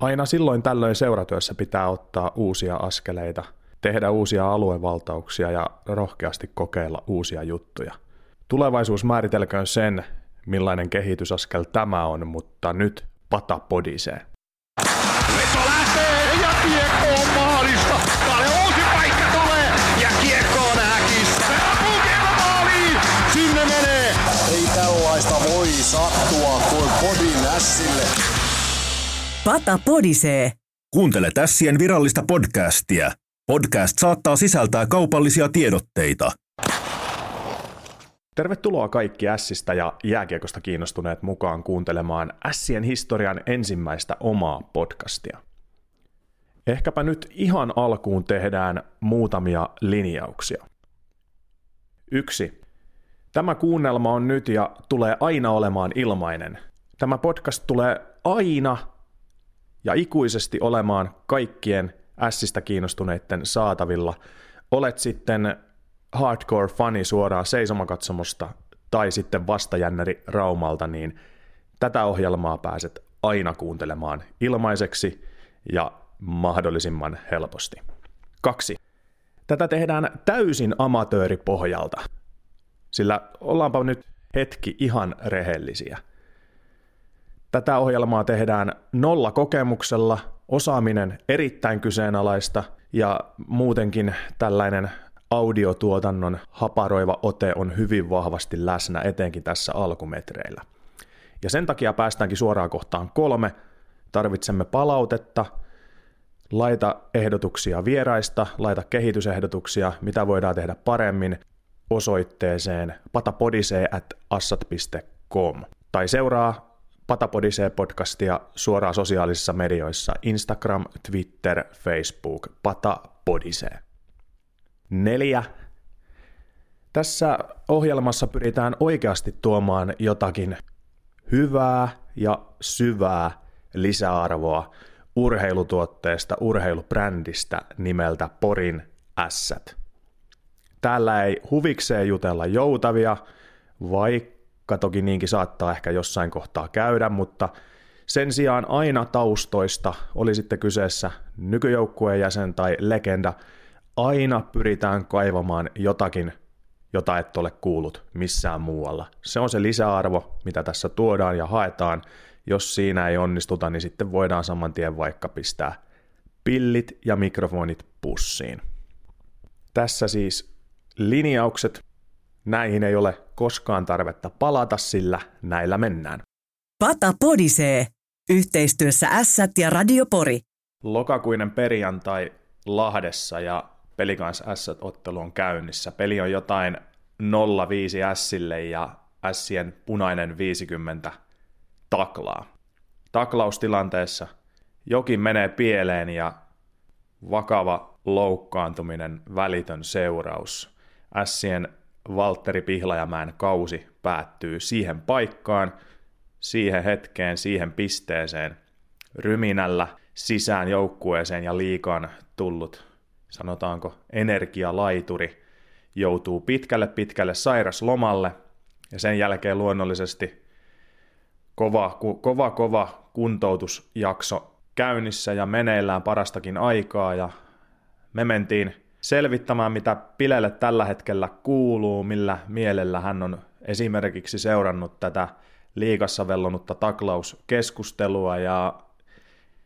Aina silloin tällöin seuratyössä pitää ottaa uusia askeleita, tehdä uusia aluevaltauksia ja rohkeasti kokeilla uusia juttuja. Tulevaisuus määritelköön sen, millainen kehitysaskel tämä on, mutta nyt pata podisee. Veto lähtee ja kiekko on maalista. Kalle uusi paikka tulee ja kiekko on häkissä. Maaliin. Sinne menee. Ei tällaista voi sattua kuin podin ässille. Pata podisee. Kuuntele Tässien virallista podcastia. Podcast saattaa sisältää kaupallisia tiedotteita. Tervetuloa kaikki Ässistä ja jääkiekosta kiinnostuneet mukaan kuuntelemaan Ässien historian ensimmäistä omaa podcastia. Ehkäpä nyt ihan alkuun tehdään muutamia linjauksia. Yksi. Tämä kuunnelma on nyt ja tulee aina olemaan ilmainen. Tämä podcast tulee aina ja ikuisesti olemaan kaikkien Ässistä kiinnostuneiden saatavilla. Olet sitten hardcore-fani suoraan seisomakatsomosta tai sitten vastajännäri Raumalta, niin tätä ohjelmaa pääset aina kuuntelemaan ilmaiseksi ja mahdollisimman helposti. Kaksi. Tätä tehdään täysin amatööripohjalta, sillä ollaanpa nyt hetki ihan rehellisiä. Tätä ohjelmaa tehdään nolla kokemuksella, osaaminen erittäin kyseenalaista ja muutenkin tällainen audiotuotannon haparoiva ote on hyvin vahvasti läsnä etenkin tässä alkumetreillä. Ja sen takia päästäänkin suoraan kohtaan kolme. Tarvitsemme palautetta, laita ehdotuksia vieraista, laita kehitysehdotuksia, mitä voidaan tehdä paremmin osoitteeseen patapodisee.assat.com tai seuraa Patapodisee-podcastia suoraan sosiaalisissa medioissa Instagram, Twitter, Facebook, Patapodisee. Neljä. Tässä ohjelmassa pyritään oikeasti tuomaan jotakin hyvää ja syvää lisäarvoa urheilutuotteesta, urheilubrändistä nimeltä Porin Ässät. Täällä ei huvikseen jutella joutavia, vaikka toki niinkin saattaa ehkä jossain kohtaa käydä, mutta sen sijaan aina taustoista, oli sitten kyseessä nykyjoukkueen jäsen tai legenda, aina pyritään kaivamaan jotakin, jota et ole kuullut missään muualla. Se on se lisäarvo, mitä tässä tuodaan ja haetaan. Jos siinä ei onnistuta, niin sitten voidaan saman tien vaikka pistää pillit ja mikrofonit pussiin. Tässä siis linjaukset. Näihin ei ole koskaan tarvetta palata, sillä näillä mennään. Pata podisee. Yhteistyössä Ässät ja Radiopori. Lokakuinen perjantai Lahdessa ja Pelikans S-ottelu on käynnissä. Peli on jotain 0-5 Sille ja Sien punainen 50 taklaa. Taklaustilanteessa jokin menee pieleen ja vakava loukkaantuminen välitön seuraus. Sien Valtteri Pihlajamäen kausi päättyy siihen paikkaan, siihen hetkeen, siihen pisteeseen, ryminällä sisään joukkueeseen ja liikaan tullut sanotaanko energialaituri, joutuu pitkälle pitkälle sairaslomalle ja sen jälkeen luonnollisesti kova, kova, kova kuntoutusjakso käynnissä ja meneillään parastakin aikaa ja me mentiin selvittämään, mitä Pilelle tällä hetkellä kuuluu, millä mielellä hän on esimerkiksi seurannut tätä liikassa vellonutta taklauskeskustelua ja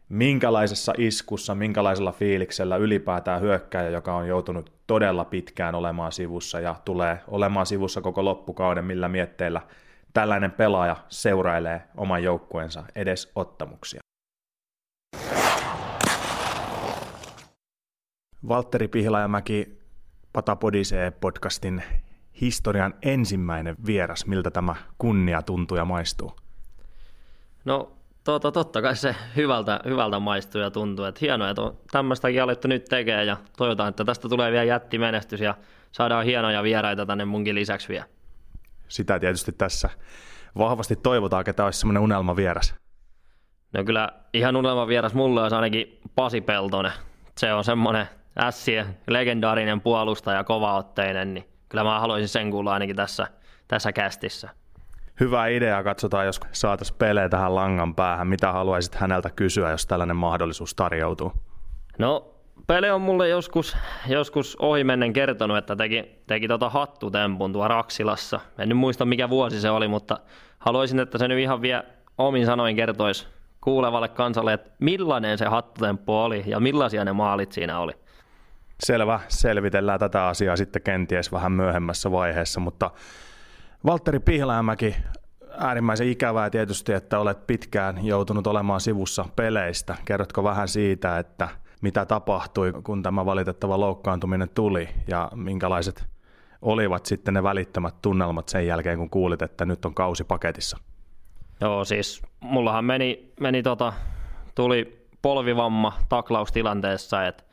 minkälaisessa iskussa, minkälaisella fiiliksellä ylipäätään hyökkääjä, joka on joutunut todella pitkään olemaan sivussa ja tulee olemaan sivussa koko loppukauden, millä mietteillä tällainen pelaaja seurailee oman joukkueensa edes Valtteri Pihlajamäki Patapodisee podcastin historian ensimmäinen vieras. Miltä tämä kunnia tuntuu ja maistuu? No Tota, totta kai se hyvältä, hyvältä maistuu ja tuntuu, että hienoa, että on tämmöistäkin alettu nyt tekemään ja toivotaan, että tästä tulee vielä jättimenestys ja saadaan hienoja vieraita tänne munkin lisäksi vielä. Sitä tietysti tässä vahvasti toivotaan, että olisi semmoinen unelma vieras. No kyllä ihan unelma vieras mulle olisi ainakin Pasi Peltonen. Se on semmoinen ässien legendaarinen puolustaja, kovaotteinen, niin kyllä mä haluaisin sen kuulla ainakin tässä, tässä kästissä. Hyvä idea, katsotaan jos saataisiin pelejä tähän langan päähän. Mitä haluaisit häneltä kysyä, jos tällainen mahdollisuus tarjoutuu? No, Pele on mulle joskus, joskus ohimennen kertonut, että teki, teki tota hattutempun tuo Raksilassa. En nyt muista mikä vuosi se oli, mutta haluaisin, että se nyt ihan vielä omin sanoin kertoisi kuulevalle kansalle, että millainen se hattutemppu oli ja millaisia ne maalit siinä oli. Selvä, selvitellään tätä asiaa sitten kenties vähän myöhemmässä vaiheessa, mutta Valtteri Pihlajamäki, äärimmäisen ikävää tietysti, että olet pitkään joutunut olemaan sivussa peleistä. Kerrotko vähän siitä, että mitä tapahtui, kun tämä valitettava loukkaantuminen tuli ja minkälaiset olivat sitten ne välittömät tunnelmat sen jälkeen, kun kuulit, että nyt on kausi paketissa? Joo, siis mullahan meni, meni tota, tuli polvivamma taklaustilanteessa, että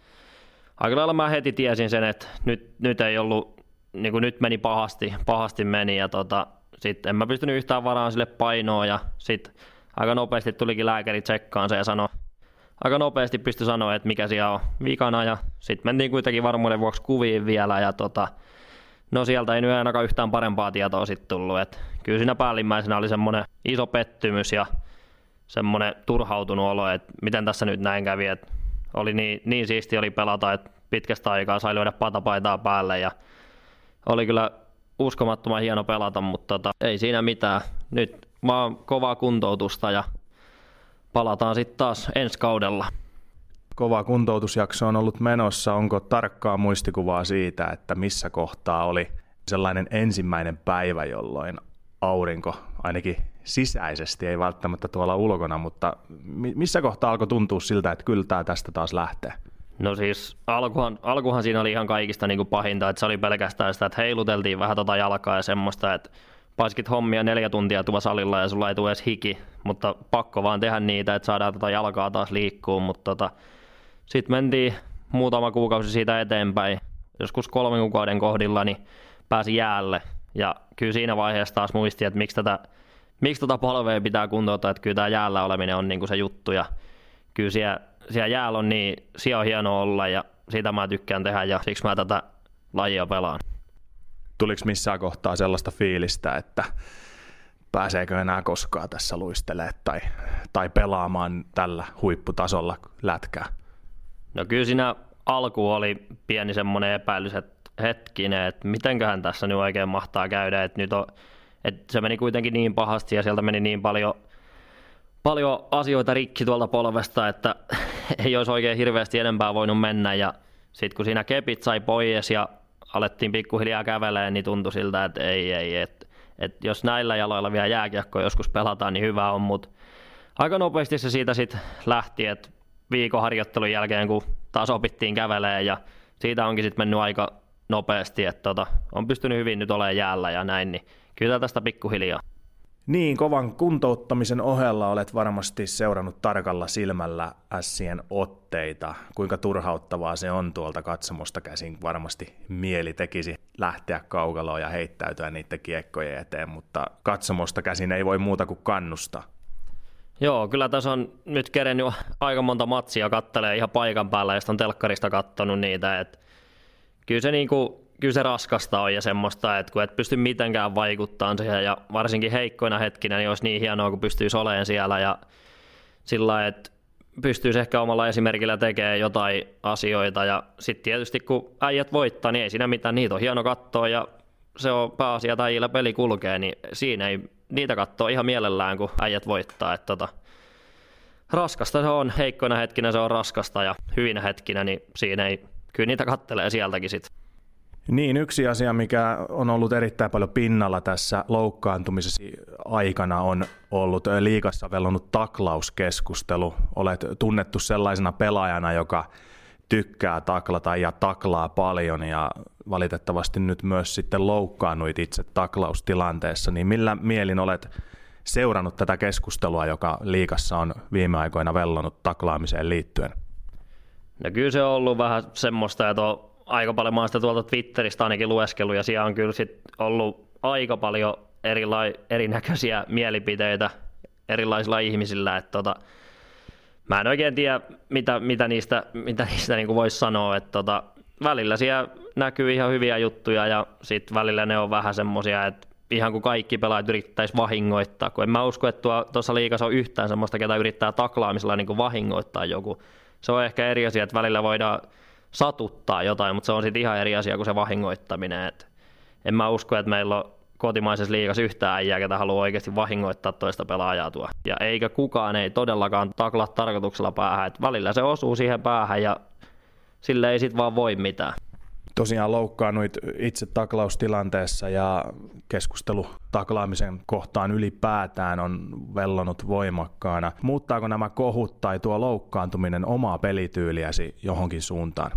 aika lailla mä heti tiesin sen, että nyt, nyt ei ollut, niin kuin nyt meni pahasti, pahasti meni ja tota, sitten en mä pystynyt yhtään varaan sille painoa ja sitten aika nopeasti tulikin lääkäri tsekkaan se ja sanoi, aika nopeasti pystyi sanoa, että mikä siellä on vikana ja sitten mentiin kuitenkin varmuuden vuoksi kuviin vielä ja tota, no sieltä ei nyt ainakaan yhtään parempaa tietoa sitten tullut, että kyllä siinä päällimmäisenä oli semmoinen iso pettymys ja semmoinen turhautunut olo, että miten tässä nyt näin kävi, että oli niin, niin siisti oli pelata, että pitkästä aikaa sai lyödä patapaitaa päälle ja oli kyllä uskomattoman hieno pelata, mutta tota, ei siinä mitään. Nyt vaan kovaa kuntoutusta ja palataan sitten taas ensi kaudella. Kova kuntoutusjakso on ollut menossa. Onko tarkkaa muistikuvaa siitä, että missä kohtaa oli sellainen ensimmäinen päivä, jolloin aurinko ainakin sisäisesti, ei välttämättä tuolla ulkona, mutta missä kohtaa alkoi tuntua siltä, että kyllä tämä tästä taas lähtee? No siis alkuhan, alkuhan siinä oli ihan kaikista niin kuin pahinta, että se oli pelkästään sitä, että heiluteltiin vähän tota jalkaa ja semmoista, että paiskit hommia neljä tuntia tuolla salilla ja sulla ei tule edes hiki, mutta pakko vaan tehdä niitä, että saadaan tota jalkaa taas liikkuu, mutta tota, sitten mentiin muutama kuukausi siitä eteenpäin, joskus kolmen kuukauden kohdilla, niin pääsi jäälle ja kyllä siinä vaiheessa taas muisti, että miksi tätä, miksi tätä polvea pitää kuntouttaa, että kyllä tämä jäällä oleminen on niin kuin se juttu ja kyllä siellä, siellä jäällä on niin, siellä on hienoa olla ja siitä mä tykkään tehdä ja siksi mä tätä lajia pelaan tuliko missään kohtaa sellaista fiilistä, että pääseekö enää koskaan tässä luistelemaan tai, tai pelaamaan tällä huipputasolla lätkää? No kyllä siinä alku oli pieni semmoinen epäilys, että hetkinen, että mitenköhän tässä nyt oikein mahtaa käydä, että nyt on, että se meni kuitenkin niin pahasti ja sieltä meni niin paljon, paljon asioita rikki tuolta polvesta, että ei olisi oikein hirveästi enempää voinut mennä. Ja sitten kun siinä kepit sai pois ja alettiin pikkuhiljaa kävelemään, niin tuntui siltä, että ei, ei, että et jos näillä jaloilla vielä jääkiekko joskus pelataan, niin hyvä on, mutta aika nopeasti se siitä sitten lähti, että viikon harjoittelun jälkeen, kun taas opittiin kävelemään ja siitä onkin sitten mennyt aika nopeasti, että tota, on pystynyt hyvin nyt olemaan jäällä ja näin, niin kyllä tästä pikkuhiljaa. Niin, kovan kuntouttamisen ohella olet varmasti seurannut tarkalla silmällä ässien otteita. Kuinka turhauttavaa se on tuolta katsomosta käsin. Varmasti mieli tekisi lähteä kaukaloon ja heittäytyä niiden kiekkojen eteen, mutta katsomosta käsin ei voi muuta kuin kannustaa. Joo, kyllä tässä on nyt kerennyt aika monta matsia kattelee ihan paikan päällä, ja on telkkarista kattonut niitä. Et kyllä se niinku kyllä se raskasta on ja semmoista, että kun et pysty mitenkään vaikuttamaan siihen ja varsinkin heikkoina hetkinä, niin olisi niin hienoa, kun pystyisi olemaan siellä ja sillä että pystyisi ehkä omalla esimerkillä tekemään jotain asioita. Ja sitten tietysti kun äijät voittaa, niin ei siinä mitään, niitä on hieno katsoa ja se on pääasia tai peli kulkee, niin siinä ei niitä katsoa ihan mielellään, kun äijät voittaa. Että tota, raskasta se on, heikkoina hetkinä se on raskasta ja hyvinä hetkinä, niin siinä ei, kyllä niitä kattelee sieltäkin sitten. Niin, yksi asia, mikä on ollut erittäin paljon pinnalla tässä loukkaantumisessa aikana on ollut liikassa vellonut taklauskeskustelu. Olet tunnettu sellaisena pelaajana, joka tykkää taklata ja taklaa paljon ja valitettavasti nyt myös sitten loukkaannuit itse taklaustilanteessa, niin millä mielin olet seurannut tätä keskustelua, joka liikassa on viime aikoina vellonut taklaamiseen liittyen? No kyllä se on ollut vähän semmoista, että on aika paljon mä sitä tuolta Twitteristä ainakin lueskellut ja siellä on kyllä sit ollut aika paljon erila- erinäköisiä mielipiteitä erilaisilla ihmisillä, että tota, mä en oikein tiedä, mitä, mitä niistä, mitä niistä niin voisi sanoa, että tota, välillä siellä näkyy ihan hyviä juttuja ja sitten välillä ne on vähän semmoisia, että ihan kuin kaikki pelaajat yrittäisi vahingoittaa, kun en mä usko, että tuossa liikassa on yhtään semmoista, ketä yrittää taklaamisella niin kuin vahingoittaa joku. Se on ehkä eri asia, että välillä voidaan satuttaa jotain, mutta se on sitten ihan eri asia kuin se vahingoittaminen. Et en mä usko, että meillä on kotimaisessa liigassa yhtään äijää, ketä haluaa oikeasti vahingoittaa toista pelaajaa tuo. Ja eikä kukaan ei todellakaan takla tarkoituksella päähän, että välillä se osuu siihen päähän ja sille ei sitten vaan voi mitään tosiaan loukkaannuit itse taklaustilanteessa ja keskustelu taklaamisen kohtaan ylipäätään on vellonut voimakkaana. Muuttaako nämä kohut tai tuo loukkaantuminen omaa pelityyliäsi johonkin suuntaan?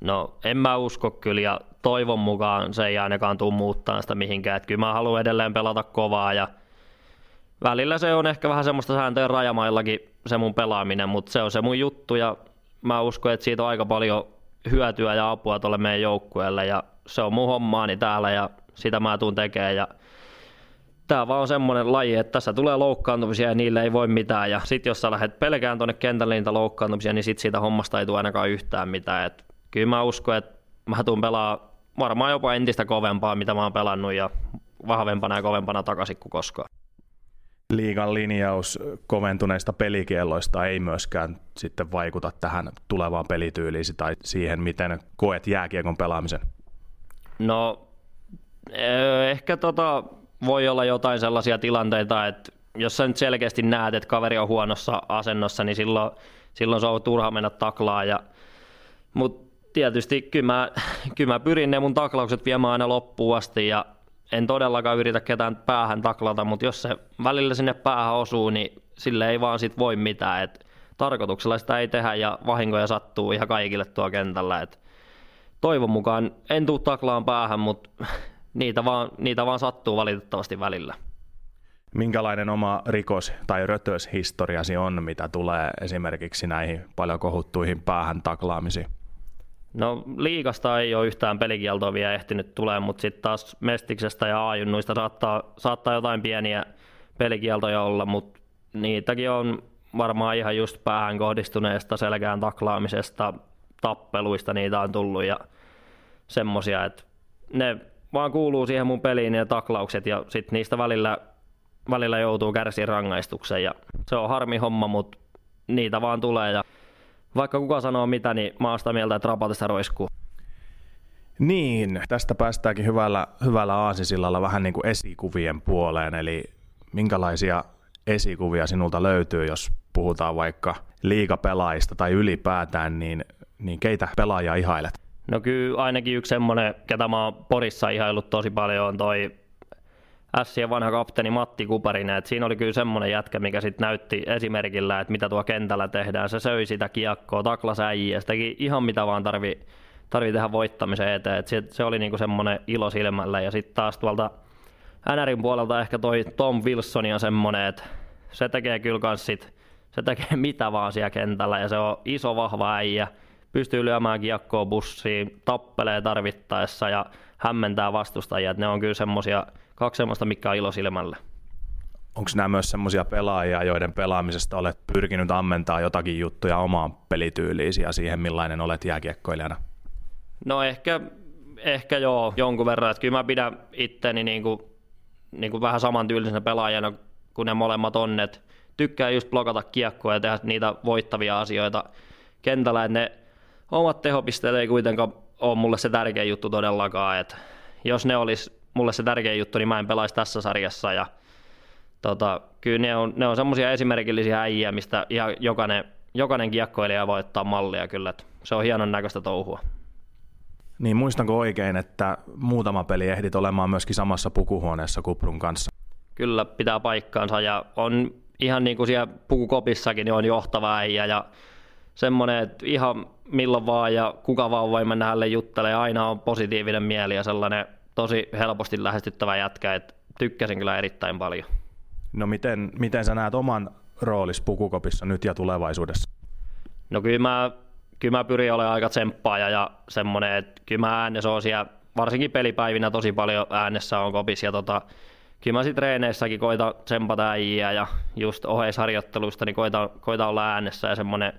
No en mä usko kyllä ja toivon mukaan se ei ainakaan tule muuttaa sitä mihinkään. Että kyllä mä haluan edelleen pelata kovaa ja välillä se on ehkä vähän semmoista sääntöjen rajamaillakin se mun pelaaminen, mutta se on se mun juttu ja mä uskon, että siitä on aika paljon hyötyä ja apua tuolle meidän joukkueelle ja se on mun hommaani täällä ja sitä mä tuun tekemään ja tämä vaan on semmoinen laji, että tässä tulee loukkaantumisia ja niille ei voi mitään ja sitten jos sä lähdet pelkään tuonne kentälle niitä loukkaantumisia, niin sitten siitä hommasta ei tule ainakaan yhtään mitään. Et kyllä mä uskon, että mä tuun pelaa varmaan jopa entistä kovempaa, mitä mä oon pelannut ja vahvempana ja kovempana takaisin kuin koskaan liigan linjaus koventuneista pelikielloista ei myöskään sitten vaikuta tähän tulevaan pelityyliisi tai siihen, miten koet jääkiekon pelaamisen? No eh, ehkä tota, voi olla jotain sellaisia tilanteita, että jos sä nyt selkeästi näet, että kaveri on huonossa asennossa, niin silloin, silloin se on turha mennä taklaa. Ja, mutta tietysti kyllä mä, kyllä mä pyrin ne mun taklaukset viemään aina loppuun asti ja en todellakaan yritä ketään päähän taklata, mutta jos se välillä sinne päähän osuu, niin sille ei vaan sit voi mitään. Et tarkoituksella sitä ei tehdä ja vahinkoja sattuu ihan kaikille tuo kentällä. Et toivon mukaan en tuu taklaan päähän, mutta niitä vaan, niitä vaan sattuu valitettavasti välillä. Minkälainen oma rikos- tai rötöshistoriasi on, mitä tulee esimerkiksi näihin paljon kohuttuihin päähän taklaamisiin? No liikasta ei ole yhtään pelikieltoa vielä ehtinyt tulee, mutta sitten taas Mestiksestä ja Aajunnuista saattaa, saattaa jotain pieniä pelikieltoja olla, mutta niitäkin on varmaan ihan just päähän kohdistuneesta selkään taklaamisesta, tappeluista niitä on tullut ja semmosia, että ne vaan kuuluu siihen mun peliin ne taklaukset ja sitten niistä välillä, välillä joutuu kärsiä rangaistuksen ja se on harmi homma, mutta niitä vaan tulee ja vaikka kuka sanoo mitä, niin mä oon sitä mieltä, että rapatista roiskuu. Niin, tästä päästäänkin hyvällä, hyvällä aasisillalla vähän niin kuin esikuvien puoleen, eli minkälaisia esikuvia sinulta löytyy, jos puhutaan vaikka liigapelaajista tai ylipäätään, niin, niin keitä pelaajia ihailet? No kyllä ainakin yksi semmoinen, ketä mä oon Porissa ihaillut tosi paljon, on toi Sien vanha kapteeni Matti Kuparinen, että siinä oli kyllä semmoinen jätkä, mikä sitten näytti esimerkillä, että mitä tuo kentällä tehdään. Se söi sitä kiekkoa, taklasäjiä, se teki ihan mitä vaan tarvi, tarvi tehdä voittamisen eteen. Et se, se oli niinku semmoinen ilo silmällä. Ja sitten taas tuolta NRin puolelta ehkä toi Tom Wilson on semmoinen, että se tekee kyllä kans sit, se tekee mitä vaan siellä kentällä ja se on iso vahva äijä, pystyy lyömään kiekkoa bussiin, tappelee tarvittaessa ja hämmentää vastustajia. Et ne on kyllä semmoisia kaksi semmoista, mikä on ilo silmällä. Onko nämä myös semmoisia pelaajia, joiden pelaamisesta olet pyrkinyt ammentaa jotakin juttuja omaan pelityyliisi ja siihen, millainen olet jääkiekkoilijana? No ehkä, ehkä joo, jonkun verran. Että kyllä mä pidän itteni niin kuin, niin kuin vähän samantyylisenä pelaajana kuin ne molemmat on. Että tykkää just blokata kiekkoa ja tehdä niitä voittavia asioita kentällä. Että ne omat tehopisteet ei kuitenkaan ole mulle se tärkein juttu todellakaan. Että jos ne olisi mulle se tärkein juttu, niin mä en pelaisi tässä sarjassa. Ja, tota, kyllä ne on, ne on semmoisia esimerkillisiä äijiä, mistä ihan jokainen, jokainen kiekkoilija voi ottaa mallia kyllä. Että se on hienon näköistä touhua. Niin muistanko oikein, että muutama peli ehdit olemaan myöskin samassa pukuhuoneessa Kuprun kanssa? Kyllä, pitää paikkaansa ja on ihan niin kuin siellä pukukopissakin, niin on johtava äijä ja semmoinen, että ihan milloin vaan ja kuka vaan voi mennä hänelle juttelemaan, aina on positiivinen mieli ja sellainen tosi helposti lähestyttävä jätkä, että tykkäsin kyllä erittäin paljon. No miten, miten sä näet oman roolis pukukopissa nyt ja tulevaisuudessa? No kyllä mä, kyllä mä pyrin olemaan aika tsemppaaja ja semmoinen, että kyllä mä äänessä on siellä, varsinkin pelipäivinä tosi paljon äänessä on kopissa ja tota, kyllä mä sitten treeneissäkin koitan tsempata äijiä ja just oheisharjoittelusta niin koitan, koitan olla äänessä ja semmoinen,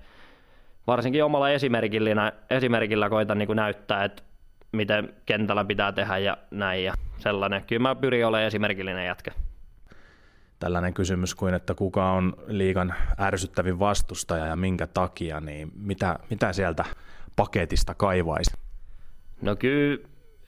varsinkin omalla esimerkillä, esimerkillä koitan niin näyttää, että miten kentällä pitää tehdä ja näin ja sellainen. Kyllä mä pyrin olemaan esimerkillinen jätkä. Tällainen kysymys kuin, että kuka on liigan ärsyttävin vastustaja ja minkä takia, niin mitä, mitä sieltä paketista kaivaisi? No kyllä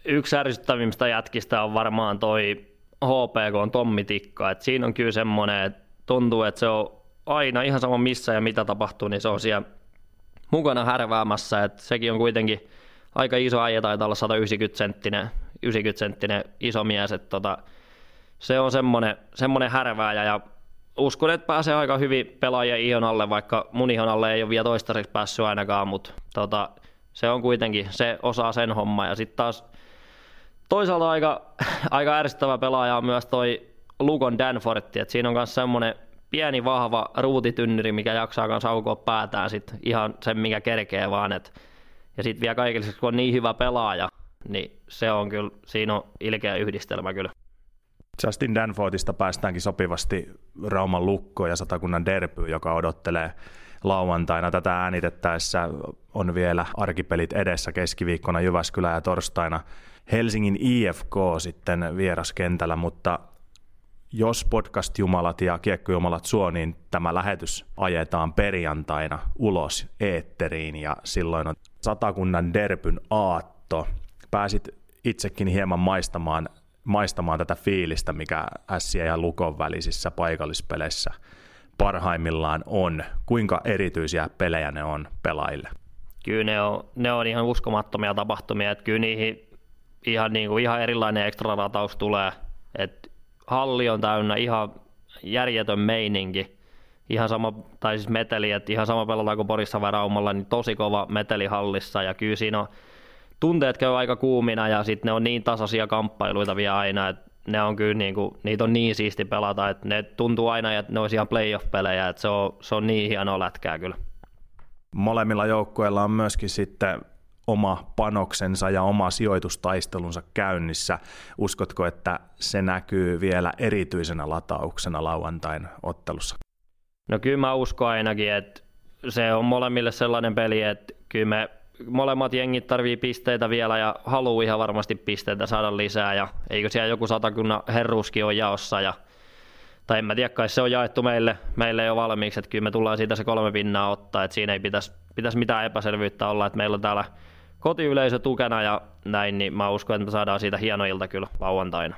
yksi ärsyttävimmistä jätkistä on varmaan toi HPK on Tommi Tikka. Et siinä on kyllä semmoinen, että tuntuu, että se on aina ihan sama missä ja mitä tapahtuu, niin se on siellä mukana härväämässä. Et sekin on kuitenkin aika iso äijä, taitaa olla 190 senttinen, 90 senttinen iso mies. Et tota, se on semmoinen, semmoinen härvääjä ja uskon, että pääsee aika hyvin pelaajien ihon alle, vaikka mun ihon alle ei ole vielä toistaiseksi päässyt ainakaan, mutta tota, se on kuitenkin, se osaa sen homma. Ja sitten taas toisaalta aika, aika ärsyttävä pelaaja on myös toi Lukon Danfortti, että siinä on myös semmoinen pieni vahva ruutitynnyri, mikä jaksaa myös aukoa päätään sit ihan sen, mikä kerkee vaan. Et, ja sitten vielä kaikille, kun on niin hyvä pelaaja, niin se on kyllä, siinä on ilkeä yhdistelmä kyllä. Justin Danfortista päästäänkin sopivasti Rauman lukkoon ja satakunnan derpy, joka odottelee lauantaina. Tätä äänitettäessä on vielä arkipelit edessä keskiviikkona Jyväskylä ja torstaina Helsingin IFK sitten vieraskentällä, mutta jos podcast-jumalat ja kiekkojumalat suo, niin tämä lähetys ajetaan perjantaina ulos eetteriin ja silloin on satakunnan derpyn aatto. Pääsit itsekin hieman maistamaan, maistamaan tätä fiilistä, mikä Ässiä ja Lukon välisissä paikallispeleissä parhaimmillaan on. Kuinka erityisiä pelejä ne on pelaajille? Kyllä ne on, ne on ihan uskomattomia tapahtumia, että kyllä niihin ihan, niin kuin, ihan erilainen ekstra rataus tulee, että halli on täynnä ihan järjetön meininki, ihan sama, tai siis meteli, että ihan sama pelata kuin Porissa vai Raumalla, niin tosi kova meteli hallissa ja kyllä siinä on tunteet käy aika kuumina ja sitten ne on niin tasaisia kamppailuita vielä aina, että ne on kyllä niin kuin, niitä on niin siisti pelata, että ne tuntuu aina, että ne olisi ihan playoff-pelejä, että se on, se on niin hienoa lätkää kyllä. Molemmilla joukkueilla on myöskin sitten oma panoksensa ja oma sijoitustaistelunsa käynnissä. Uskotko, että se näkyy vielä erityisenä latauksena lauantain ottelussa? No kyllä mä uskon ainakin, että se on molemmille sellainen peli, että kyllä me molemmat jengit tarvii pisteitä vielä ja haluaa ihan varmasti pisteitä saada lisää ja eikö siellä joku satakunnan herruuskin on jaossa ja tai en mä tiedä, kai se on jaettu meille, meille jo valmiiksi, että kyllä me tullaan siitä se kolme pinnaa ottaa, että siinä ei pitäisi, pitäisi mitään epäselvyyttä olla, että meillä on täällä kotiyleisö tukena ja näin, niin mä uskon, että me saadaan siitä hieno ilta kyllä lauantaina.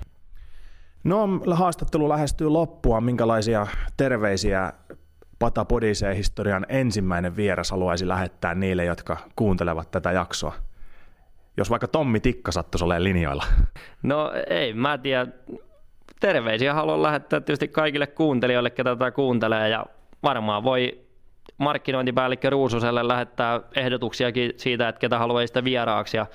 No, haastattelu lähestyy loppua. Minkälaisia terveisiä Pata Podiseen historian ensimmäinen vieras haluaisi lähettää niille, jotka kuuntelevat tätä jaksoa? Jos vaikka Tommi Tikka sattuisi olemaan linjoilla. No ei, mä tiedä. Terveisiä haluan lähettää tietysti kaikille kuuntelijoille, ketä tätä kuuntelee ja varmaan voi markkinointipäällikkö Ruususelle lähettää ehdotuksiakin siitä, että ketä haluaisi sitä vieraaksi ja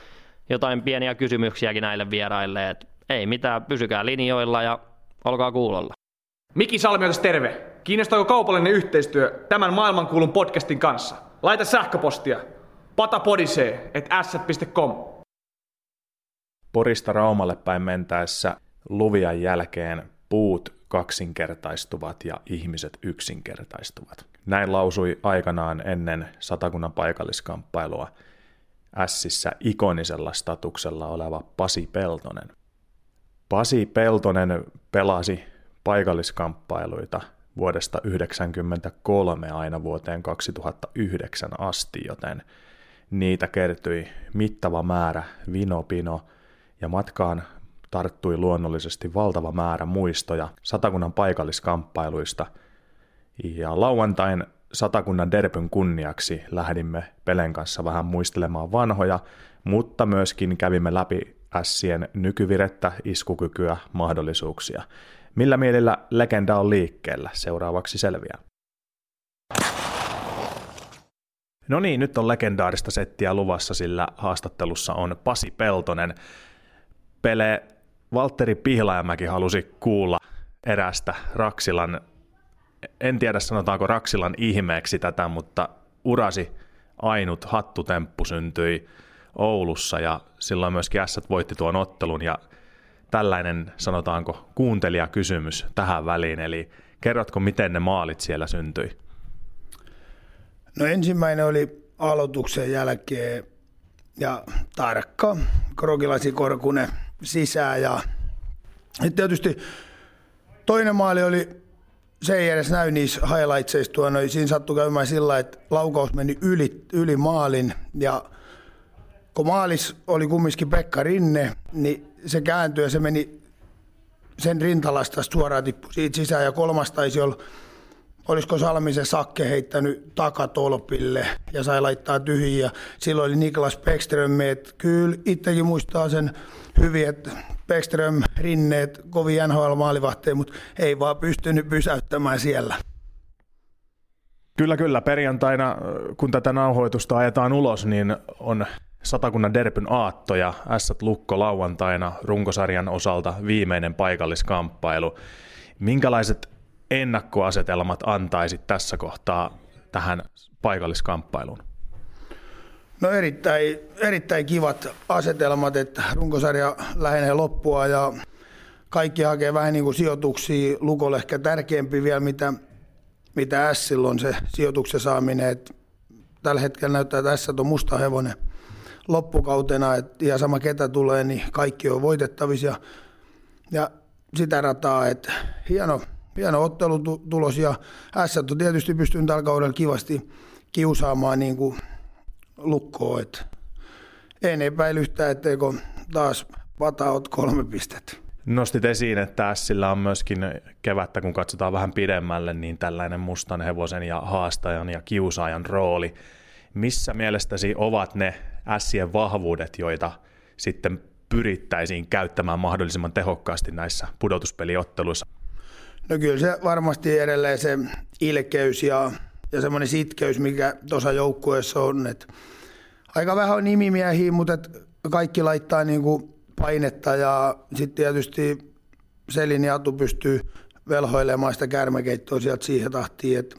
jotain pieniä kysymyksiäkin näille vieraille. Et ei mitään, pysykää linjoilla ja olkaa kuulolla. Miki Salmiotas terve. Kiinnostaako kaupallinen yhteistyö tämän maailmankuulun podcastin kanssa? Laita sähköpostia patapodisee at. Porista Raumalle päin mentäessä luvian jälkeen puut kaksinkertaistuvat ja ihmiset yksinkertaistuvat. Näin lausui aikanaan ennen satakunnan paikalliskamppailua Ässissä ikonisella statuksella oleva Pasi Peltonen. Pasi Peltonen pelasi paikalliskamppailuita vuodesta 1993 aina vuoteen 2009 asti, joten niitä kertyi mittava määrä vinopino ja matkaan tarttui luonnollisesti valtava määrä muistoja satakunnan paikalliskamppailuista – ja lauantain satakunnan derpyn kunniaksi lähdimme Pelen kanssa vähän muistelemaan vanhoja, mutta myöskin kävimme läpi ässien nykyvirettä, iskukykyä, mahdollisuuksia. Millä mielellä legenda on liikkeellä? Seuraavaksi selviää. No niin, nyt on legendaarista settiä luvassa, sillä haastattelussa on Pasi Peltonen. Pele Valtteri Pihlajamäki halusi kuulla erästä Raksilan en tiedä sanotaanko Raksilan ihmeeksi tätä, mutta urasi ainut hattutemppu syntyi Oulussa ja silloin myöskin Ässät voitti tuon ottelun ja tällainen sanotaanko kuuntelijakysymys tähän väliin, eli kerrotko miten ne maalit siellä syntyi? No ensimmäinen oli aloituksen jälkeen ja tarkka Krokilasi Korkunen sisään ja sitten tietysti toinen maali oli, se ei edes näy niissä highlightseissa tuonne, siinä sattui käymään sillä että laukaus meni yli, yli maalin. Ja kun maalis oli kumminkin Pekka Rinne, niin se kääntyi ja se meni sen rintalasta suoraan tippu siitä sisään. Ja kolmas taisi olla olisiko Salmisen Sakke heittänyt takatolpille ja sai laittaa tyhjiä. Silloin oli Niklas Bäckström, että kyllä itsekin muistaa sen hyvin, että Bäckström rinneet kovin NHL-maalivahteja, mutta ei vaan pystynyt pysäyttämään siellä. Kyllä, kyllä. Perjantaina, kun tätä nauhoitusta ajetaan ulos, niin on Satakunnan Derbyn aatto ja Ässät Lukko lauantaina runkosarjan osalta viimeinen paikalliskamppailu. Minkälaiset ennakkoasetelmat antaisit tässä kohtaa tähän paikalliskamppailuun? No erittäin, erittäin kivat asetelmat, että runkosarja lähenee loppua ja kaikki hakee vähän niin kuin sijoituksia. Lukolle ehkä tärkeämpi vielä, mitä, mitä S on se sijoituksen saaminen. Et tällä hetkellä näyttää, että S on musta hevonen loppukautena, että ihan sama ketä tulee, niin kaikki on voitettavissa. Ja, ja sitä rataa, että hieno, hieno ottelutulos ja S on tietysti pystynyt tällä kaudella kivasti kiusaamaan niin kuin lukkoa. Että en epäily yhtään, etteikö taas vataot kolme pistettä. Nostit esiin, että Sillä on myöskin kevättä, kun katsotaan vähän pidemmälle, niin tällainen mustan hevosen ja haastajan ja kiusaajan rooli. Missä mielestäsi ovat ne Sien vahvuudet, joita sitten pyrittäisiin käyttämään mahdollisimman tehokkaasti näissä pudotuspeliotteluissa? No kyllä se varmasti edelleen se ilkeys ja, ja semmoinen sitkeys, mikä tuossa joukkueessa on. Et aika vähän on nimimiehiä, mutta et kaikki laittaa niinku painetta ja sitten tietysti Selin ja Atu pystyy velhoilemaan sitä kärmäkeittoa sieltä siihen tahtiin. Et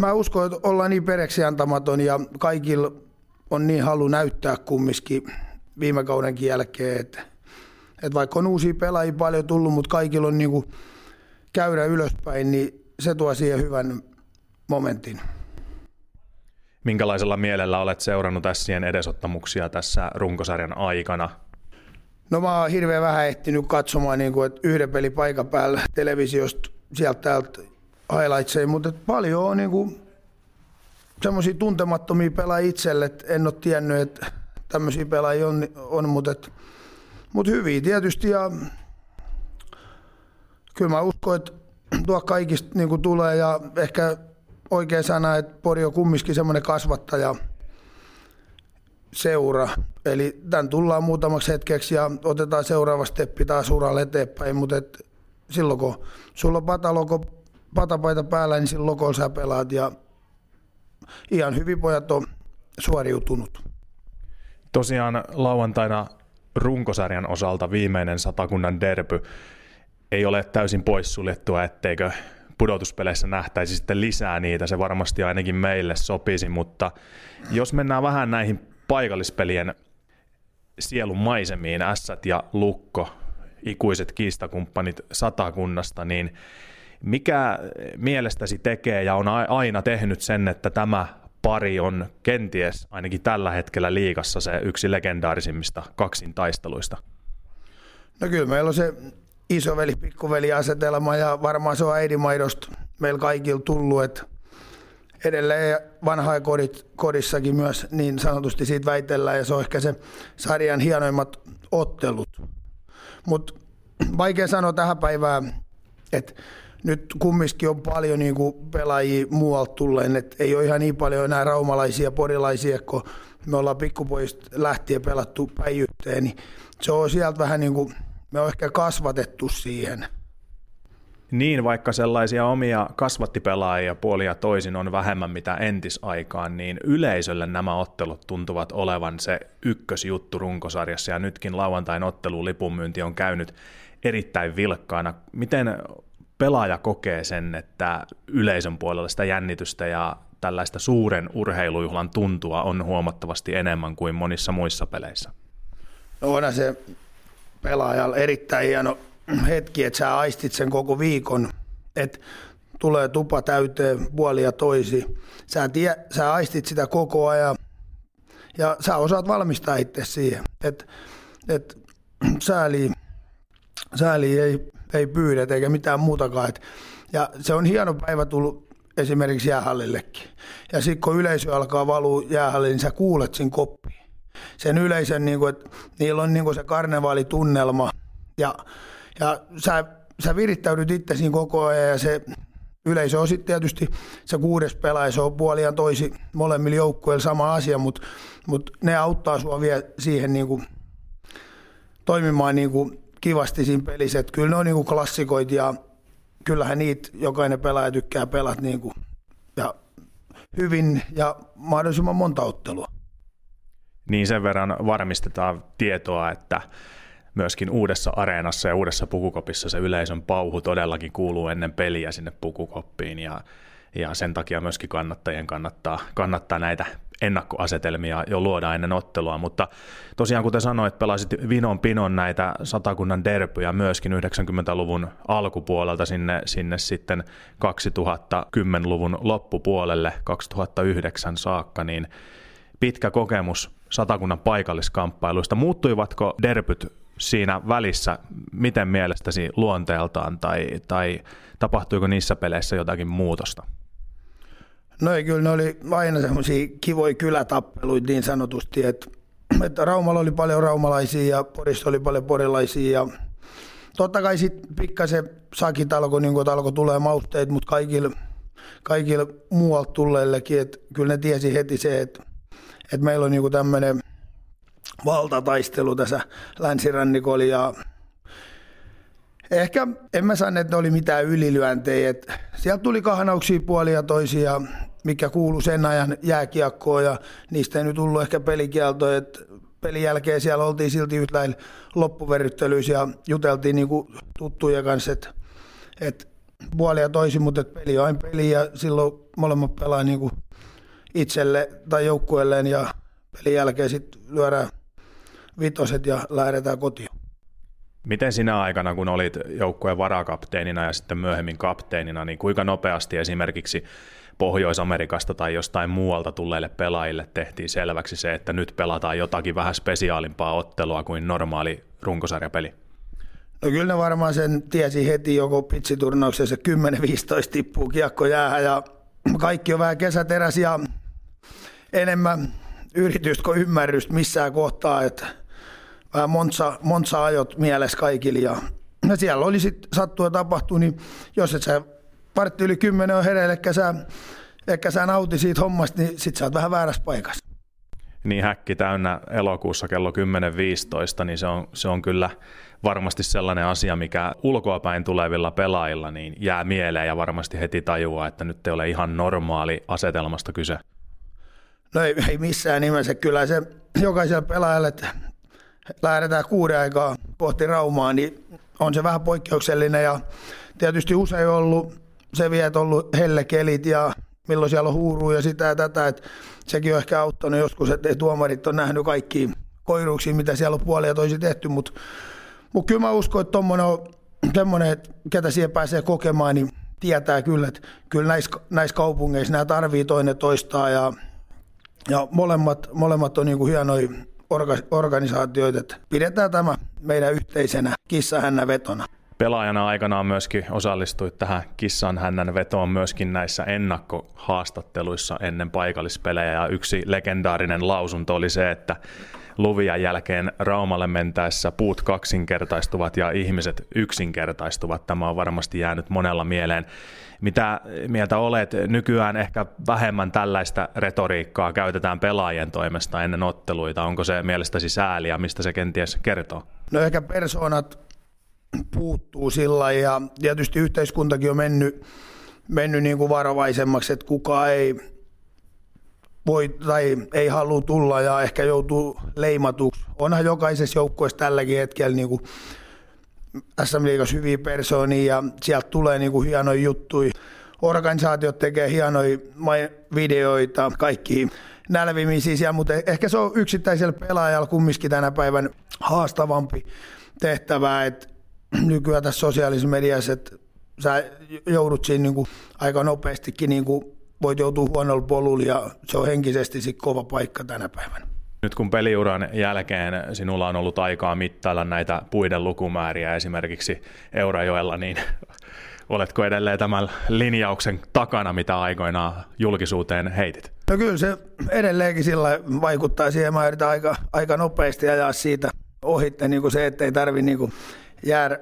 mä uskon, että ollaan niin pereksi antamaton ja kaikilla on niin halu näyttää kumminkin viime kaudenkin jälkeen, että, että vaikka on uusia pelaajia paljon tullut, mutta kaikilla on niinku käydä ylöspäin, niin se tuo siihen hyvän momentin. Minkälaisella mielellä olet seurannut Sien edesottamuksia tässä runkosarjan aikana? No mä oon hirveän vähän ehtinyt katsomaan niin kuin, että yhden pelin paikan päällä televisiosta sieltä täältä highlightseja, mutta paljon on niin kuin, semmoisia tuntemattomia pelaajia itselle, että en ole tiennyt, että tämmöisiä pelaajia on, on mutta, että, mutta hyviä tietysti ja kyllä mä uskon, että tuo kaikista niin kuin tulee ja ehkä oikein sana, että Pori on kumminkin semmoinen kasvattaja seura. Eli tämän tullaan muutamaksi hetkeksi ja otetaan seuraava steppi taas uralle eteenpäin, mutta et silloin kun sulla on pataloko, patapaita päällä, niin silloin lokolla sä pelaat ja ihan hyvin pojat on suoriutunut. Tosiaan lauantaina runkosarjan osalta viimeinen satakunnan derby ei ole täysin poissuljettua, etteikö pudotuspeleissä nähtäisi sitten lisää niitä. Se varmasti ainakin meille sopisi, mutta jos mennään vähän näihin paikallispelien sielun maisemiin, Ässät ja Lukko, ikuiset kiistakumppanit satakunnasta, niin mikä mielestäsi tekee ja on aina tehnyt sen, että tämä pari on kenties ainakin tällä hetkellä liigassa se yksi legendaarisimmista kaksin taisteluista? No kyllä meillä on se isoveli, pikkuveli asetelma ja varmaan se on äidinmaidosta meillä kaikilla tullut, että edelleen vanhaa kodit, kodissakin myös niin sanotusti siitä väitellään ja se on ehkä se sarjan hienoimmat ottelut. Mutta vaikea sanoa tähän päivään, että nyt kumminkin on paljon niin kuin pelaajia muualta tulleen, että ei ole ihan niin paljon enää raumalaisia, porilaisia, kun me ollaan pikkupoista lähtien pelattu päijytteen, niin se on sieltä vähän niin kuin me on ehkä kasvatettu siihen. Niin, vaikka sellaisia omia kasvattipelaajia puolia toisin on vähemmän mitä entisaikaan, niin yleisölle nämä ottelut tuntuvat olevan se ykkösjuttu runkosarjassa, ja nytkin lauantain ottelu lipunmyynti on käynyt erittäin vilkkaana. Miten pelaaja kokee sen, että yleisön puolella sitä jännitystä ja tällaista suuren urheilujuhlan tuntua on huomattavasti enemmän kuin monissa muissa peleissä? No onhan se pelaajalla erittäin hieno hetki, että sä aistit sen koko viikon, että tulee tupa täyteen puolia toisi. Sä, tie, sä aistit sitä koko ajan ja sä osaat valmistaa itse siihen. Et, et, sääli, sääli ei, ei pyydetä eikä mitään muutakaan. Et, ja se on hieno päivä tullut esimerkiksi jäähallillekin. Ja sitten kun yleisö alkaa valua jäähalliin, niin sä kuulet siinä koppiin. Sen yleisön, niin kuin, että niillä on niin kuin se karnevaalitunnelma ja, ja sä, sä virittäydyt itse siinä koko ajan ja se yleisö on sitten tietysti se kuudes pelaaja, se on puoliaan toisi molemmilla joukkueilla sama asia, mutta, mutta ne auttaa sua vielä siihen niin kuin, toimimaan niin kuin kivasti siinä pelissä. Että kyllä ne on niin kuin klassikoit ja kyllähän niitä jokainen pelaaja tykkää pelata niin kuin, ja hyvin ja mahdollisimman monta ottelua. Niin sen verran varmistetaan tietoa, että myöskin uudessa areenassa ja uudessa pukukopissa se yleisön pauhu todellakin kuuluu ennen peliä sinne pukukoppiin ja, ja sen takia myöskin kannattajien kannattaa, kannattaa näitä ennakkoasetelmia jo luoda ennen ottelua, mutta tosiaan kuten sanoit, pelasit vinon pinon näitä satakunnan derpyjä myöskin 90-luvun alkupuolelta sinne, sinne sitten 2010-luvun loppupuolelle 2009 saakka, niin pitkä kokemus satakunnan paikalliskamppailuista. Muuttuivatko derpyt siinä välissä, miten mielestäsi luonteeltaan, tai, tai tapahtuiko niissä peleissä jotakin muutosta? No ei, kyllä ne oli aina semmoisia kivoja kylätappeluita niin sanotusti, että, että Raumalla oli paljon raumalaisia ja Porissa oli paljon porilaisia ja totta kai sitten pikkasen sakit alkoi, niin alkoi tulee mausteet, mutta kaikille, kaikille muualta tulleillekin, että kyllä ne tiesi heti se, että, että meillä on niin tämmöinen valtataistelu tässä länsirannikolla ja ehkä en mä sano, että ne oli mitään ylilyöntejä. Että sieltä tuli kahnauksia puolia toisia, mikä kuulu sen ajan jääkiekkoon ja niistä ei nyt tullut ehkä pelikielto, että pelin jälkeen siellä oltiin silti yhtäin loppuverryttelyissä ja juteltiin niin kuin tuttujen kanssa, että, että puolia toisin, mutta että peli on peli ja silloin molemmat pelaa niin kuin itselle tai joukkueelleen ja pelin jälkeen sitten lyödään vitoset ja lähdetään kotiin. Miten sinä aikana, kun olit joukkueen varakapteenina ja sitten myöhemmin kapteenina, niin kuinka nopeasti esimerkiksi Pohjois-Amerikasta tai jostain muualta tulleille pelaajille tehtiin selväksi se, että nyt pelataan jotakin vähän spesiaalimpaa ottelua kuin normaali runkosarjapeli? No kyllä ne varmaan sen tiesi heti joko pitsiturnauksessa 10-15 tippuu kiekko jäähän ja kaikki on vähän kesäteräs ja enemmän yritystä kuin ymmärrystä missään kohtaa, että vähän monsa, monsa ajot mielessä kaikille ja, ja siellä oli sitten sattua tapahtuu, niin jos et sä vartti yli kymmenen on hereillä, ehkä sä, ehkä sä nauti siitä hommasta, niin sit sä oot vähän väärässä paikassa. Niin häkki täynnä elokuussa kello 10.15, niin se on, se on kyllä varmasti sellainen asia, mikä ulkoapäin tulevilla pelaajilla niin jää mieleen ja varmasti heti tajuaa, että nyt ei ole ihan normaali asetelmasta kyse. No ei, ei missään nimessä. Kyllä se jokaisella pelaajalle, että lähdetään kuuden aikaa kohti Raumaa, niin on se vähän poikkeuksellinen ja tietysti usein ollut se vie, että ollut hellekelit ja milloin siellä on huuruu ja sitä ja tätä, että sekin on ehkä auttanut joskus, että tuomarit ole nähnyt kaikki koiruuksia, mitä siellä on puolia toisi tehty, mutta, mutta kyllä mä uskon, että tuommoinen on semmoinen, että ketä siihen pääsee kokemaan, niin tietää kyllä, että kyllä näissä, näissä kaupungeissa nämä tarvii toinen toistaa ja, ja molemmat, molemmat on niin kuin hienoja orga, organisaatioita, että pidetään tämä meidän yhteisenä kissahännä vetona pelaajana aikanaan myöskin osallistuit tähän kissan hännän vetoon myöskin näissä ennakkohaastatteluissa ennen paikallispelejä. Ja yksi legendaarinen lausunto oli se, että Luvian jälkeen Raumalle mentäessä puut kaksinkertaistuvat ja ihmiset yksinkertaistuvat. Tämä on varmasti jäänyt monella mieleen. Mitä mieltä olet? Nykyään ehkä vähemmän tällaista retoriikkaa käytetään pelaajien toimesta ennen otteluita. Onko se mielestäsi sääli ja mistä se kenties kertoo? No ehkä persoonat puuttuu sillä ja tietysti yhteiskuntakin on mennyt, mennyt niin kuin varovaisemmaksi, että kuka ei voi tai ei halua tulla ja ehkä joutuu leimatuksi. Onhan jokaisessa joukkueessa tälläkin hetkellä niin kuin SM Liigassa hyviä persoonia ja sieltä tulee niin kuin hienoja juttuja. Organisaatiot tekee hienoja videoita, kaikki nälvimisiä siellä, mutta ehkä se on yksittäisellä pelaajalla kumminkin tänä päivän haastavampi tehtävä, että nykyään tässä sosiaalisessa mediassa, että sä joudut siinä niin kuin aika nopeastikin niin kuin voit joutua huonolla polulla ja se on henkisesti sit kova paikka tänä päivänä. Nyt kun peliuran jälkeen sinulla on ollut aikaa mittailla näitä puiden lukumääriä esimerkiksi Eurajoella, niin oletko edelleen tämän linjauksen takana, mitä aikoinaan julkisuuteen heitit? No kyllä se edelleenkin sillä vaikuttaa siihen. Mä yritän aika, aika nopeasti ajaa siitä ohitte niin kuin se, että ei tarvi niin kuin jäädä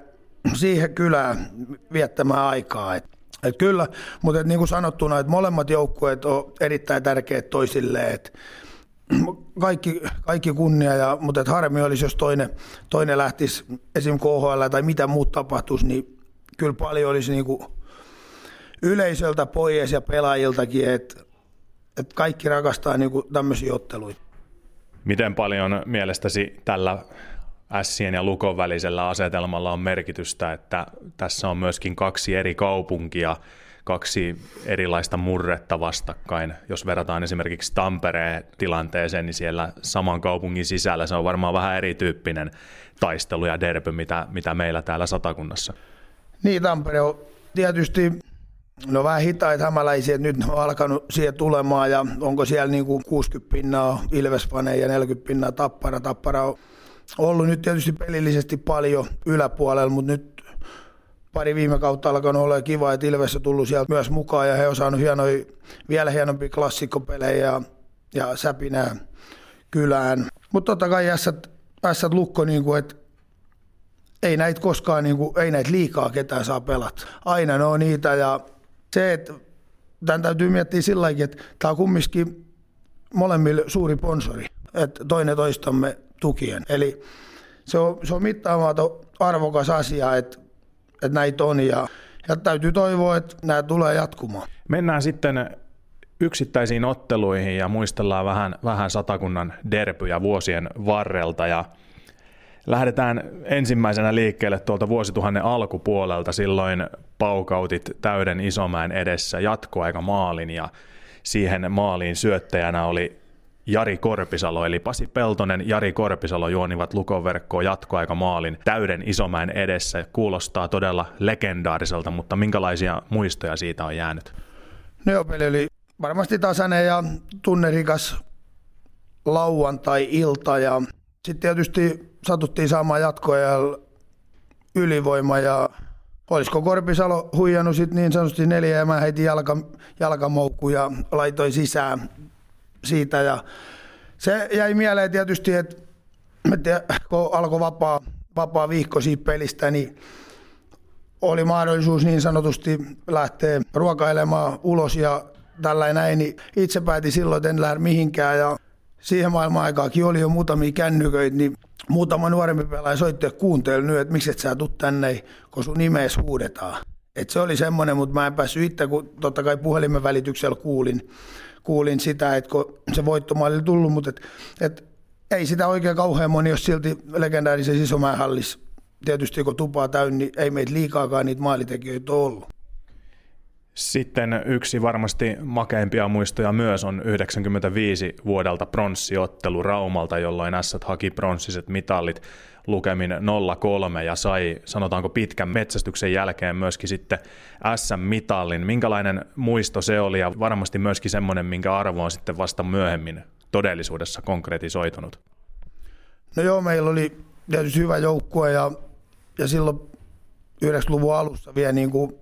siihen kylään viettämään aikaa. Et, et kyllä, mutta et niin kuin sanottuna, että molemmat joukkueet on erittäin tärkeät toisilleen. Kaikki, kaikki kunnia, ja, mutta et harmi olisi, jos toinen, toinen lähtisi esim. KHL tai mitä muut tapahtuisi, niin kyllä paljon olisi niin kuin yleisöltä pois ja pelaajiltakin, että et kaikki rakastaa niin kuin tämmöisiä otteluita. Miten paljon mielestäsi tällä Ässien ja Lukon välisellä asetelmalla on merkitystä, että tässä on myöskin kaksi eri kaupunkia, kaksi erilaista murretta vastakkain. Jos verrataan esimerkiksi Tampereen tilanteeseen, niin siellä saman kaupungin sisällä se on varmaan vähän erityyppinen taistelu ja derby, mitä, mitä meillä täällä Satakunnassa. Niin, Tampere on tietysti No vähän hitaita hämäläisiä, nyt ne on alkanut siihen tulemaan ja onko siellä niin kuin 60 pinnaa Ilvespane ja 40 pinnaa Tappara. Tappara on ollut nyt tietysti pelillisesti paljon yläpuolella, mutta nyt pari viime kautta alkanut olla kiva, että Ilves on tullut sieltä myös mukaan ja he on saanut hienoja, vielä hienompia klassikkopelejä ja, ja säpinää kylään. Mutta totta kai ässät, ässät lukko, niin kuin, että ei näitä koskaan, niin kuin, ei näitä liikaa ketään saa pelata. Aina ne on niitä ja se, että tämän täytyy miettiä sillä että tämä on kumminkin molemmille suuri sponsori, että toinen toistamme tukien. Eli se on, se on mittaamaton arvokas asia, että, että näitä on ja, ja täytyy toivoa, että nämä tulee jatkumaan. Mennään sitten yksittäisiin otteluihin ja muistellaan vähän, vähän satakunnan derpyjä vuosien varrelta ja Lähdetään ensimmäisenä liikkeelle tuolta vuosituhannen alkupuolelta. Silloin paukautit täyden Isomäen edessä jatkoaika maalin ja siihen maaliin syöttäjänä oli Jari Korpisalo, eli Pasi Peltonen, Jari Korpisalo juonivat Lukon verkkoon jatkoaika maalin täyden Isomäen edessä. Kuulostaa todella legendaariselta, mutta minkälaisia muistoja siitä on jäänyt? No peli oli varmasti tasainen ja tunnerikas lauantai-ilta ja sitten tietysti satuttiin saamaan jatkoja ylivoima ja olisiko Korpisalo huijannut sit niin sanotusti neljä ja mä heitin jalka, jalkamoukku ja laitoin sisään siitä. Ja se jäi mieleen tietysti, että kun alkoi vapaa, vapaa viikko siitä pelistä, niin oli mahdollisuus niin sanotusti lähteä ruokailemaan ulos ja tällainen näin, niin itse päätin silloin, että en lähde mihinkään. Ja siihen maailman aikaakin oli jo muutamia kännyköitä, niin muutama nuorempi pelaaja soitti ja kuunteli nyt, että miksi et sä tuu tänne, kun sun nimees huudetaan. Et se oli semmoinen, mutta mä en päässyt itse, kun totta kai puhelimen välityksellä kuulin, kuulin sitä, että kun se voittomaali oli tullut, mutta et, et, ei sitä oikein kauhean moni, jos silti legendaarisessa Isomäen hallissa tietysti kun tupaa täynnä, niin ei meitä liikaakaan niitä maalitekijöitä ollut. Sitten yksi varmasti makeimpia muistoja myös on 95 vuodelta pronssiottelu Raumalta, jolloin S haki pronssiset mitallit lukemin 0-3 ja sai, sanotaanko pitkän metsästyksen jälkeen myöskin sitten S-mitallin. Minkälainen muisto se oli ja varmasti myöskin semmoinen, minkä arvo on sitten vasta myöhemmin todellisuudessa konkretisoitunut? No joo, meillä oli tietysti hyvä joukkue ja, ja silloin 90-luvun alussa vielä niin kuin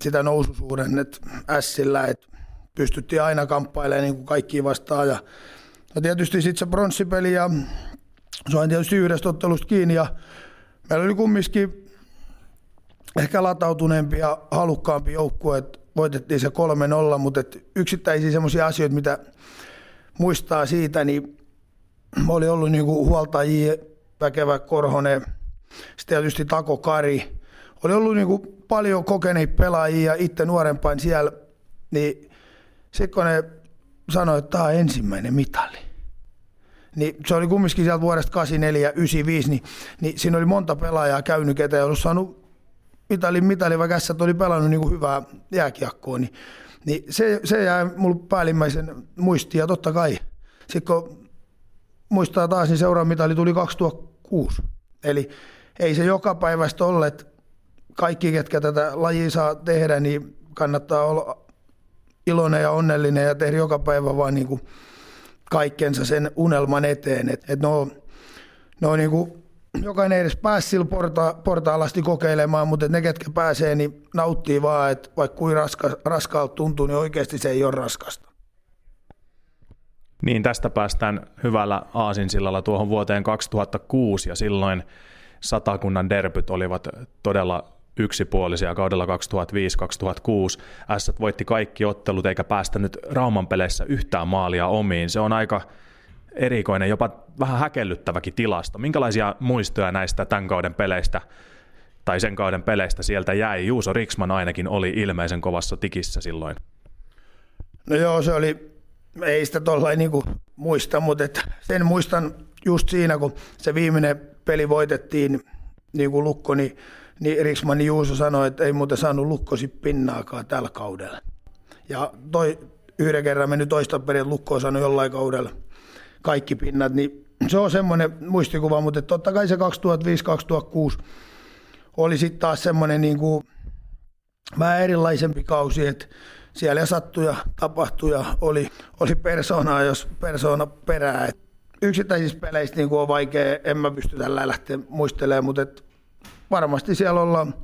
sitä noususuhdannet Sillä, että pystyttiin aina kamppailemaan niin kuin kaikki vastaan. Ja, ja tietysti sitten se pronssipeli ja se on tietysti yhdestä ottelusta kiinni ja meillä oli kumminkin ehkä latautuneempi ja halukkaampi joukkue, että voitettiin se 3-0, mutta et yksittäisiä semmoisia asioita, mitä muistaa siitä, niin oli ollut niinku huoltajia, väkevä Korhonen, sitten tietysti Tako Kari, oli ollut niinku paljon kokeneita pelaajia itse nuorempain siellä, niin sitten kun ne sanoi, että tämä on ensimmäinen mitali, niin se oli kumminkin sieltä vuodesta 84 95, niin, niin siinä oli monta pelaajaa käynyt, ketä ei ollut saanut mitalin mitali, vaikka ässät oli pelannut niin kuin hyvää jääkiekkoa, niin, niin se, se jäi mulle päällimmäisen muistiin, ja totta kai, sitten kun muistaa taas, niin seuraava mitali tuli 2006, eli ei se joka päivästä ole, että kaikki, ketkä tätä lajia saa tehdä, niin kannattaa olla iloinen ja onnellinen ja tehdä joka päivä vaan niin kuin kaikkensa sen unelman eteen. Että et ne on, ne on niinku, jokainen edes pääsi sillä porta, portaalla asti kokeilemaan, mutta ne, ketkä pääsee, niin nauttii vaan, että vaikka kuin raska, raskaalta tuntuu, niin oikeasti se ei ole raskasta. Niin, tästä päästään hyvällä aasinsillalla tuohon vuoteen 2006 ja silloin satakunnan derbyt olivat todella yksipuolisia kaudella 2005-2006. S voitti kaikki ottelut eikä päästänyt Rauman peleissä yhtään maalia omiin. Se on aika erikoinen, jopa vähän häkellyttäväkin tilasto. Minkälaisia muistoja näistä tämän kauden peleistä tai sen kauden peleistä sieltä jäi? Juuso Riksman ainakin oli ilmeisen kovassa tikissä silloin. No joo, se oli, ei sitä tuollain niinku muista, mutta et sen muistan just siinä, kun se viimeinen peli voitettiin niin kuin Lukko, niin, niin Riksman Juuso sanoi, että ei muuten saanut Lukkosi pinnaakaan tällä kaudella. Ja toi, yhden kerran meni toista perin, Lukko on saanut jollain kaudella kaikki pinnat, niin se on semmoinen muistikuva, mutta totta kai se 2005-2006 oli sitten taas semmoinen niin kuin vähän erilaisempi kausi, että siellä sattuja, tapahtuja, oli, oli persoonaa, jos persoona perää. Et yksittäisistä peleistä niin kuin on vaikea, en mä pysty tällä lähteä muistelemaan, mutta varmasti siellä ollaan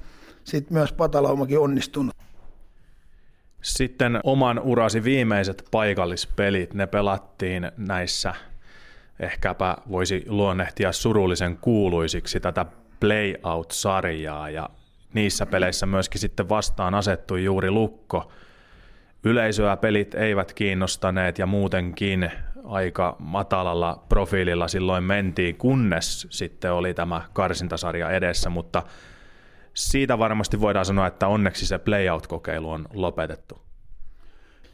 sit myös Patalaumakin onnistunut. Sitten oman urasi viimeiset paikallispelit, ne pelattiin näissä, ehkäpä voisi luonnehtia surullisen kuuluisiksi tätä playout-sarjaa ja niissä peleissä myöskin sitten vastaan asettui juuri Lukko. Yleisöä pelit eivät kiinnostaneet ja muutenkin aika matalalla profiililla silloin mentiin, kunnes sitten oli tämä karsintasarja edessä, mutta siitä varmasti voidaan sanoa, että onneksi se playout-kokeilu on lopetettu.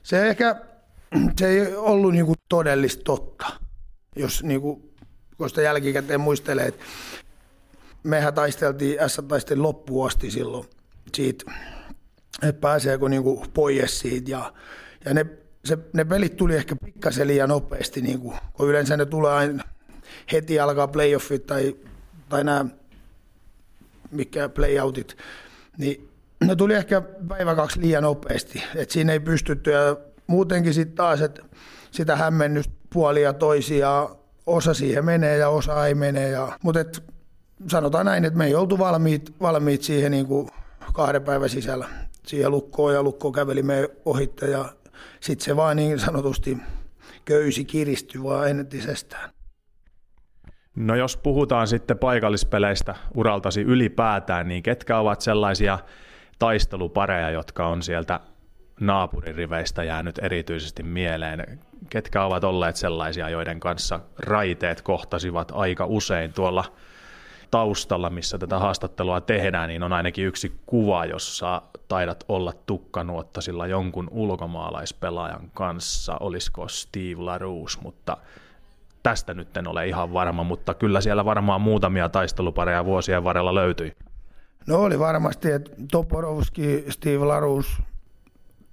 Se ehkä se ei ollut niinku todellista totta, jos niinku, kun sitä jälkikäteen muistelee, että mehän taisteltiin, S taisteli loppuun asti silloin siitä, että pääseekö niinku pois siitä. Ja, ja ne se, ne pelit tuli ehkä pikkasen liian nopeasti, niin kuin, kun yleensä ne tulee aina heti alkaa playoffit tai, tai nämä mikä playoutit, niin ne tuli ehkä päivä kaksi liian nopeasti, että siinä ei pystytty ja muutenkin sitten taas, että sitä hämmennystä puolia toisia, osa siihen menee ja osa ei mene, ja, mutta et, sanotaan näin, että me ei oltu valmiit, valmiit siihen niin kuin kahden päivän sisällä siihen lukkoon ja lukko käveli me ohitte ja sitten se vaan niin sanotusti köysi kiristyi vaan entisestään. No jos puhutaan sitten paikallispeleistä uraltasi ylipäätään, niin ketkä ovat sellaisia taistelupareja, jotka on sieltä naapuririveistä jäänyt erityisesti mieleen? Ketkä ovat olleet sellaisia, joiden kanssa raiteet kohtasivat aika usein tuolla taustalla, missä tätä haastattelua tehdään, niin on ainakin yksi kuva, jossa taidat olla tukkanuottasilla jonkun ulkomaalaispelaajan kanssa, olisiko Steve LaRouche, mutta tästä nyt en ole ihan varma, mutta kyllä siellä varmaan muutamia taistelupareja vuosien varrella löytyi. No oli varmasti, että Toporovski, Steve LaRouche,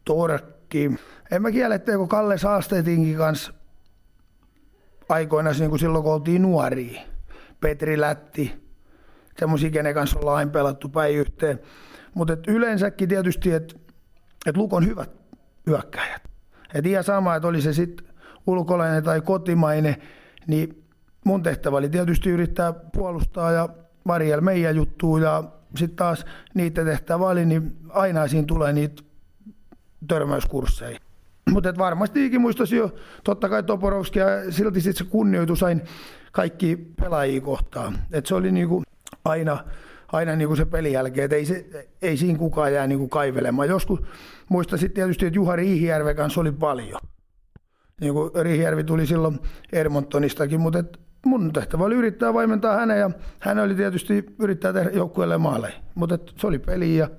Torkki. En mä kiele, etteikö Kalle Saastetinkin kanssa aikoinaan niin kuin silloin, kun oltiin nuoria. Petri Lätti, semmoisia, kenen kanssa ollaan aina pelattu päin yhteen. Mutta yleensäkin tietysti, että et Lukon hyvät hyökkäjät. Et ihan sama, että oli se sitten ulkolainen tai kotimainen, niin mun tehtävä oli tietysti yrittää puolustaa ja varjella meidän juttuun ja sitten taas niitä tehtävä oli, niin aina siinä tulee niitä törmäyskursseja. Mutta varmasti ikin muistasi jo, totta kai Toporovski ja silti sitten se kunnioitus aina kaikki pelaajia kohtaan. Et se oli niinku aina, aina niin kuin se pelin jälkeen, että ei, se, ei siinä kukaan jää niin kuin kaivelemaan. Joskus muistaisin tietysti, että Juha Riihijärven kanssa oli paljon. Niin kuin Riihijärvi tuli silloin Edmontonistakin, mutta et mun tehtävä oli yrittää vaimentaa hänen ja hän oli tietysti yrittää tehdä joukkueelle maaleja. Mutta se oli peli ja,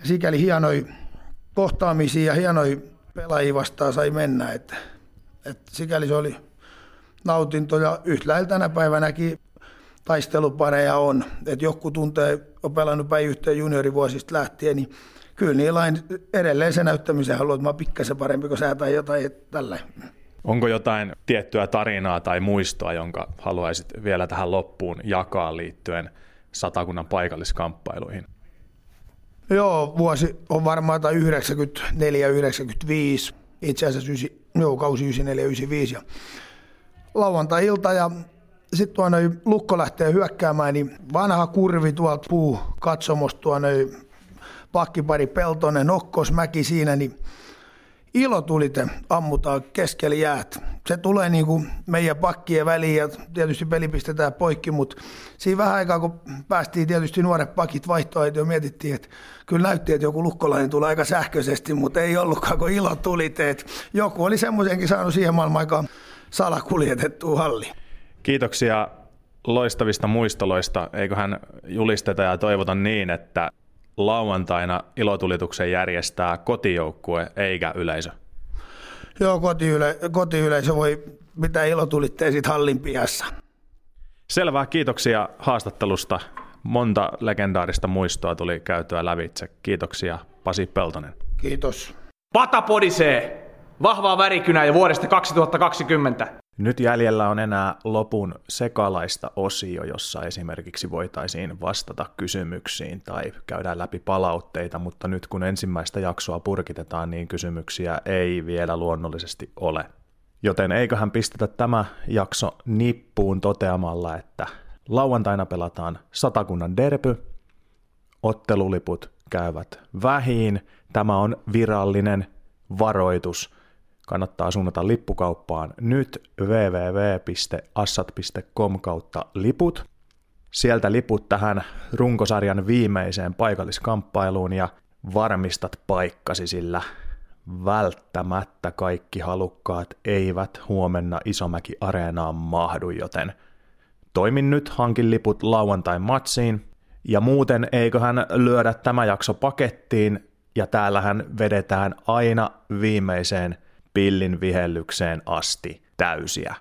ja sikäli hienoi kohtaamisia ja hienoi pelaajia vastaan sai mennä. Että, et sikäli se oli nautinto ja yhtä tänä päivänäkin taistelupareja on. Että joku tuntee, on pelannut päin yhteen juniorivuosista lähtien, niin kyllä niillä on edelleen se näyttämisen haluaa, että mä pikkasen parempi kuin sä tai jotain tällä. Onko jotain tiettyä tarinaa tai muistoa, jonka haluaisit vielä tähän loppuun jakaa liittyen satakunnan paikalliskamppailuihin? Joo, vuosi on varmaan tai 94-95, itse asiassa 9, joo, kausi 94-95. Ja lauantai-ilta ja sitten tuonne Lukko lähtee hyökkäämään, niin vanha kurvi tuolta puu katsomosta tuonne pakkipari Peltonen, Okkosmäki siinä, niin ilotulite ammutaan keskellä jäät. Se tulee niin kuin meidän pakkien väliin ja tietysti peli pistetään poikki, mutta siinä vähän aikaa kun päästiin tietysti nuoret pakit vaihtoa, jo mietittiin, että kyllä näytti, että joku lukkolainen tulee aika sähköisesti, mutta ei ollutkaan kun ilotuliteet. Joku oli semmoisenkin saanut siihen maailman aikaan salakuljetettua halli. Kiitoksia loistavista muistoloista. Eiköhän julisteta ja toivota niin, että lauantaina ilotulituksen järjestää kotijoukkue eikä yleisö. Joo, kotiyle, kotiyleisö voi pitää ilotulitteen siitä hallin pihassa. Selvä, kiitoksia haastattelusta. Monta legendaarista muistoa tuli käytyä lävitse. Kiitoksia Pasi Peltonen. Kiitos. Pata podisee! Vahvaa värikynää jo vuodesta 2020. Nyt jäljellä on enää lopun sekalaista osio, jossa esimerkiksi voitaisiin vastata kysymyksiin tai käydään läpi palautteita, mutta nyt kun ensimmäistä jaksoa purkitetaan, niin kysymyksiä ei vielä luonnollisesti ole. Joten eiköhän pistetä tämä jakso nippuun toteamalla, että lauantaina pelataan satakunnan derby, otteluliput käyvät vähiin, tämä on virallinen varoitus – kannattaa suunnata lippukauppaan nyt www.assat.com kautta liput. Sieltä liput tähän runkosarjan viimeiseen paikalliskamppailuun ja varmistat paikkasi, sillä välttämättä kaikki halukkaat eivät huomenna Isomäki Areenaan mahdu, joten toimin nyt, hankin liput lauantain matsiin, ja muuten eiköhän lyödä tämä jakso pakettiin, ja täällähän vedetään aina viimeiseen pillin vihellykseen asti täysiä.